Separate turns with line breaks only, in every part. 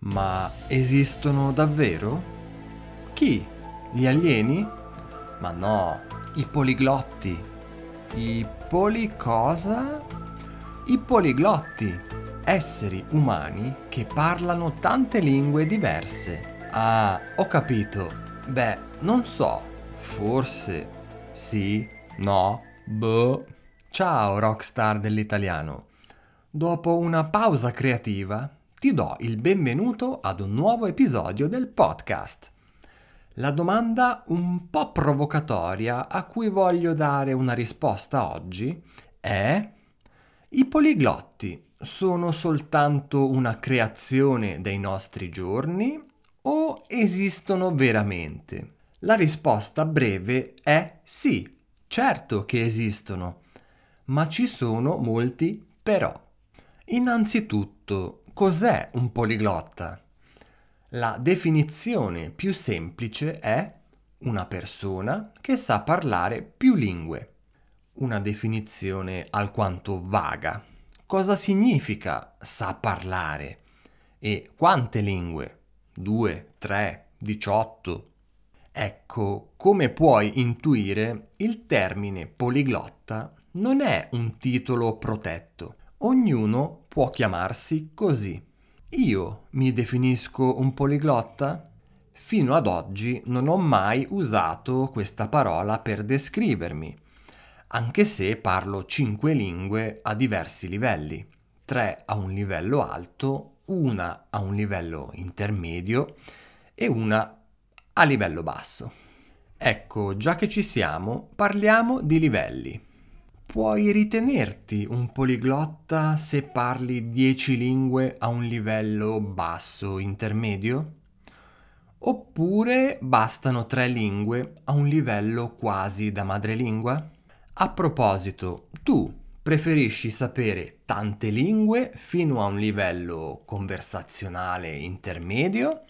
Ma esistono davvero? Chi? Gli alieni? Ma no, i poliglotti. I poli cosa? I poliglotti, esseri umani che parlano tante lingue diverse. Ah, ho capito. Beh, non so. Forse. Sì, no, boh. Ciao, rockstar dell'italiano. Dopo una pausa creativa, ti do il benvenuto ad un nuovo episodio del podcast. La domanda un po' provocatoria a cui voglio dare una risposta oggi è i poliglotti sono soltanto una creazione dei nostri giorni o esistono veramente? La risposta breve è sì, certo che esistono, ma ci sono molti però. Innanzitutto, cos'è un poliglotta? La definizione più semplice è una persona che sa parlare più lingue. Una definizione alquanto vaga. Cosa significa sa parlare? E quante lingue? Due, tre, diciotto? Ecco, come puoi intuire, il termine poliglotta non è un titolo protetto Ognuno può chiamarsi così. Io mi definisco un poliglotta? Fino ad oggi non ho mai usato questa parola per descrivermi, anche se parlo cinque lingue a diversi livelli, tre a un livello alto, una a un livello intermedio e una a livello basso. Ecco, già che ci siamo, parliamo di livelli. Puoi ritenerti un poliglotta se parli 10 lingue a un livello basso intermedio? Oppure bastano 3 lingue a un livello quasi da madrelingua? A proposito, tu preferisci sapere tante lingue fino a un livello conversazionale intermedio?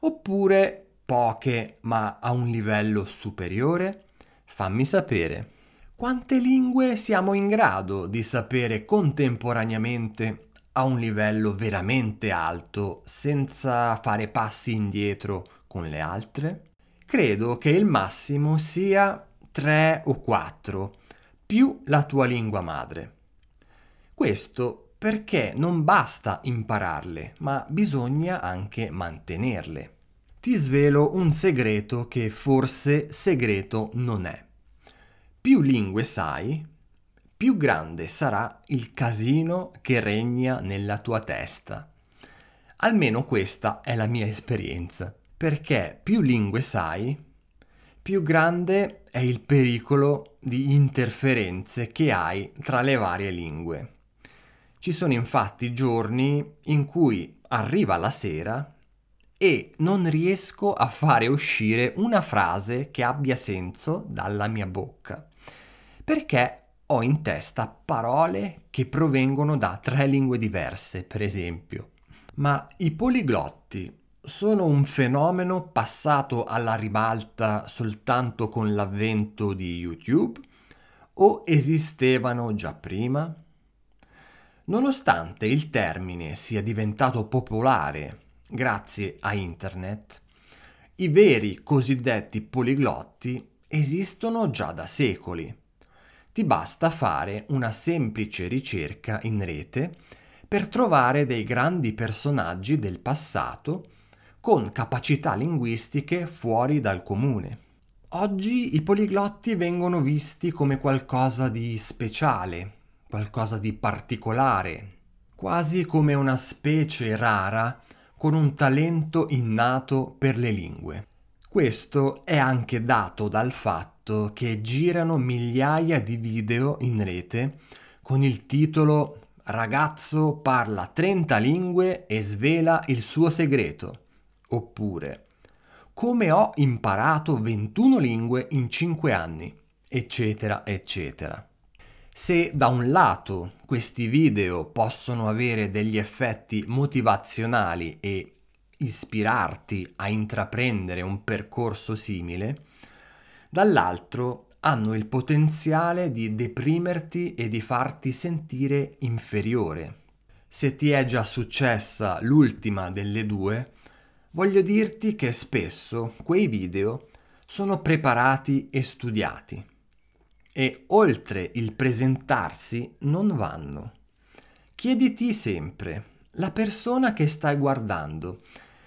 Oppure poche ma a un livello superiore? Fammi sapere. Quante lingue siamo in grado di sapere contemporaneamente a un livello veramente alto senza fare passi indietro con le altre? Credo che il massimo sia 3 o 4 più la tua lingua madre. Questo perché non basta impararle, ma bisogna anche mantenerle. Ti svelo un segreto che forse segreto non è più lingue sai, più grande sarà il casino che regna nella tua testa. Almeno questa è la mia esperienza, perché più lingue sai, più grande è il pericolo di interferenze che hai tra le varie lingue. Ci sono infatti giorni in cui arriva la sera e non riesco a fare uscire una frase che abbia senso dalla mia bocca perché ho in testa parole che provengono da tre lingue diverse, per esempio. Ma i poliglotti sono un fenomeno passato alla ribalta soltanto con l'avvento di YouTube o esistevano già prima? Nonostante il termine sia diventato popolare grazie a Internet, i veri cosiddetti poliglotti esistono già da secoli ti basta fare una semplice ricerca in rete per trovare dei grandi personaggi del passato con capacità linguistiche fuori dal comune. Oggi i poliglotti vengono visti come qualcosa di speciale, qualcosa di particolare, quasi come una specie rara con un talento innato per le lingue. Questo è anche dato dal fatto che girano migliaia di video in rete con il titolo Ragazzo parla 30 lingue e svela il suo segreto. Oppure Come ho imparato 21 lingue in 5 anni, eccetera, eccetera. Se da un lato questi video possono avere degli effetti motivazionali e ispirarti a intraprendere un percorso simile, dall'altro hanno il potenziale di deprimerti e di farti sentire inferiore. Se ti è già successa l'ultima delle due, voglio dirti che spesso quei video sono preparati e studiati e oltre il presentarsi non vanno. Chiediti sempre, la persona che stai guardando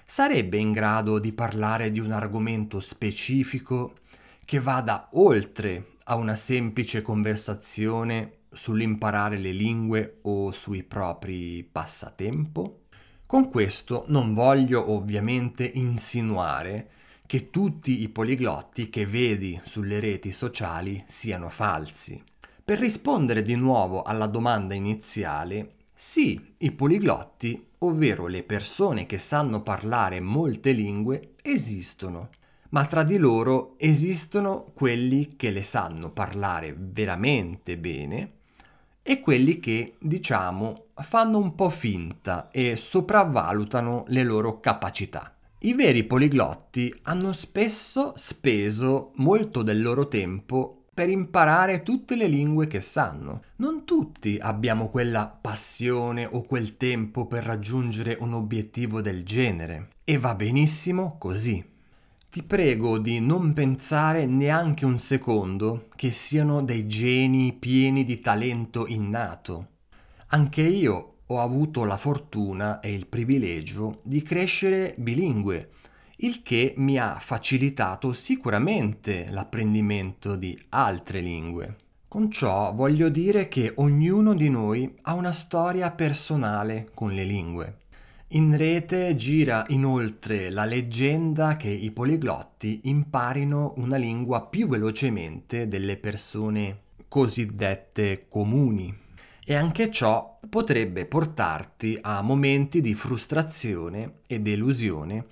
sarebbe in grado di parlare di un argomento specifico che vada oltre a una semplice conversazione sull'imparare le lingue o sui propri passatempo? Con questo non voglio ovviamente insinuare che tutti i poliglotti che vedi sulle reti sociali siano falsi. Per rispondere di nuovo alla domanda iniziale, sì, i poliglotti, ovvero le persone che sanno parlare molte lingue, esistono ma tra di loro esistono quelli che le sanno parlare veramente bene e quelli che, diciamo, fanno un po' finta e sopravvalutano le loro capacità. I veri poliglotti hanno spesso speso molto del loro tempo per imparare tutte le lingue che sanno. Non tutti abbiamo quella passione o quel tempo per raggiungere un obiettivo del genere e va benissimo così. Ti prego di non pensare neanche un secondo che siano dei geni pieni di talento innato. Anche io ho avuto la fortuna e il privilegio di crescere bilingue, il che mi ha facilitato sicuramente l'apprendimento di altre lingue. Con ciò voglio dire che ognuno di noi ha una storia personale con le lingue. In rete gira inoltre la leggenda che i poliglotti imparino una lingua più velocemente delle persone cosiddette comuni. E anche ciò potrebbe portarti a momenti di frustrazione e delusione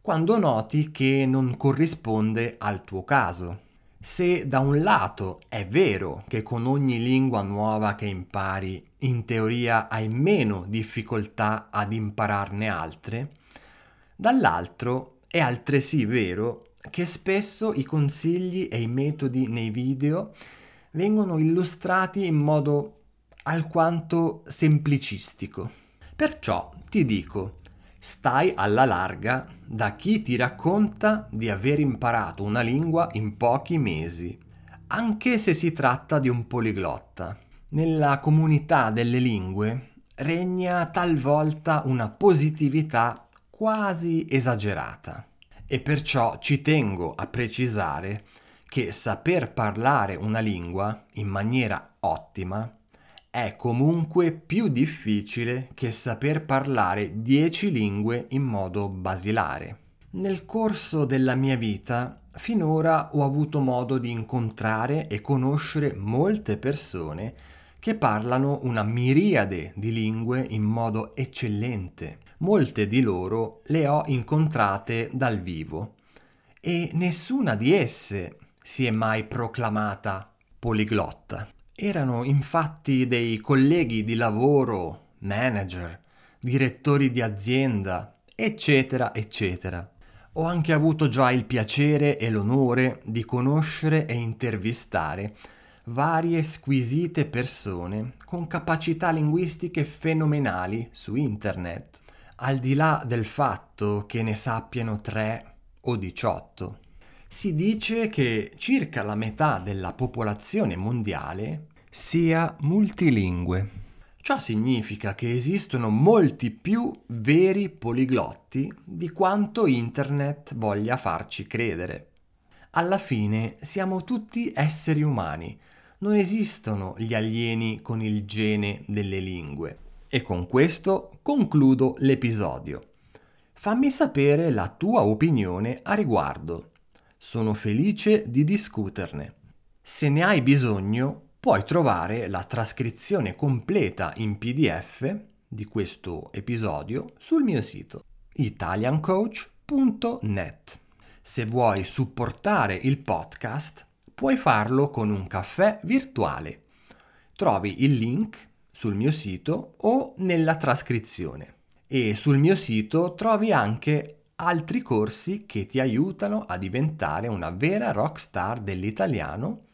quando noti che non corrisponde al tuo caso. Se da un lato è vero che con ogni lingua nuova che impari in teoria hai meno difficoltà ad impararne altre, dall'altro è altresì vero che spesso i consigli e i metodi nei video vengono illustrati in modo alquanto semplicistico. Perciò ti dico, stai alla larga da chi ti racconta di aver imparato una lingua in pochi mesi, anche se si tratta di un poliglotta. Nella comunità delle lingue regna talvolta una positività quasi esagerata e perciò ci tengo a precisare che saper parlare una lingua in maniera ottima è comunque più difficile che saper parlare dieci lingue in modo basilare. Nel corso della mia vita finora ho avuto modo di incontrare e conoscere molte persone che parlano una miriade di lingue in modo eccellente. Molte di loro le ho incontrate dal vivo e nessuna di esse si è mai proclamata poliglotta. Erano infatti dei colleghi di lavoro, manager, direttori di azienda, eccetera, eccetera. Ho anche avuto già il piacere e l'onore di conoscere e intervistare varie squisite persone con capacità linguistiche fenomenali su internet, al di là del fatto che ne sappiano 3 o 18. Si dice che circa la metà della popolazione mondiale sia multilingue. Ciò significa che esistono molti più veri poliglotti di quanto internet voglia farci credere. Alla fine siamo tutti esseri umani, non esistono gli alieni con il gene delle lingue. E con questo concludo l'episodio. Fammi sapere la tua opinione a riguardo. Sono felice di discuterne. Se ne hai bisogno, puoi trovare la trascrizione completa in PDF di questo episodio sul mio sito italiancoach.net. Se vuoi supportare il podcast, puoi farlo con un caffè virtuale. Trovi il link sul mio sito o nella trascrizione. E sul mio sito trovi anche altri corsi che ti aiutano a diventare una vera rockstar dell'italiano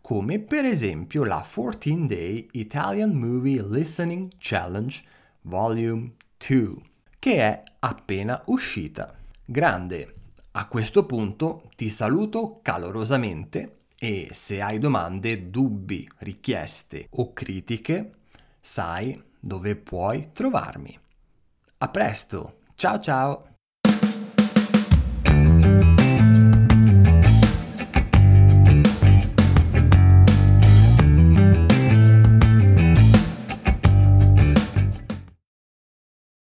come per esempio la 14 Day Italian Movie Listening Challenge Volume 2, che è appena uscita. Grande, a questo punto ti saluto calorosamente e se hai domande, dubbi, richieste o critiche, sai dove puoi trovarmi. A presto, ciao ciao!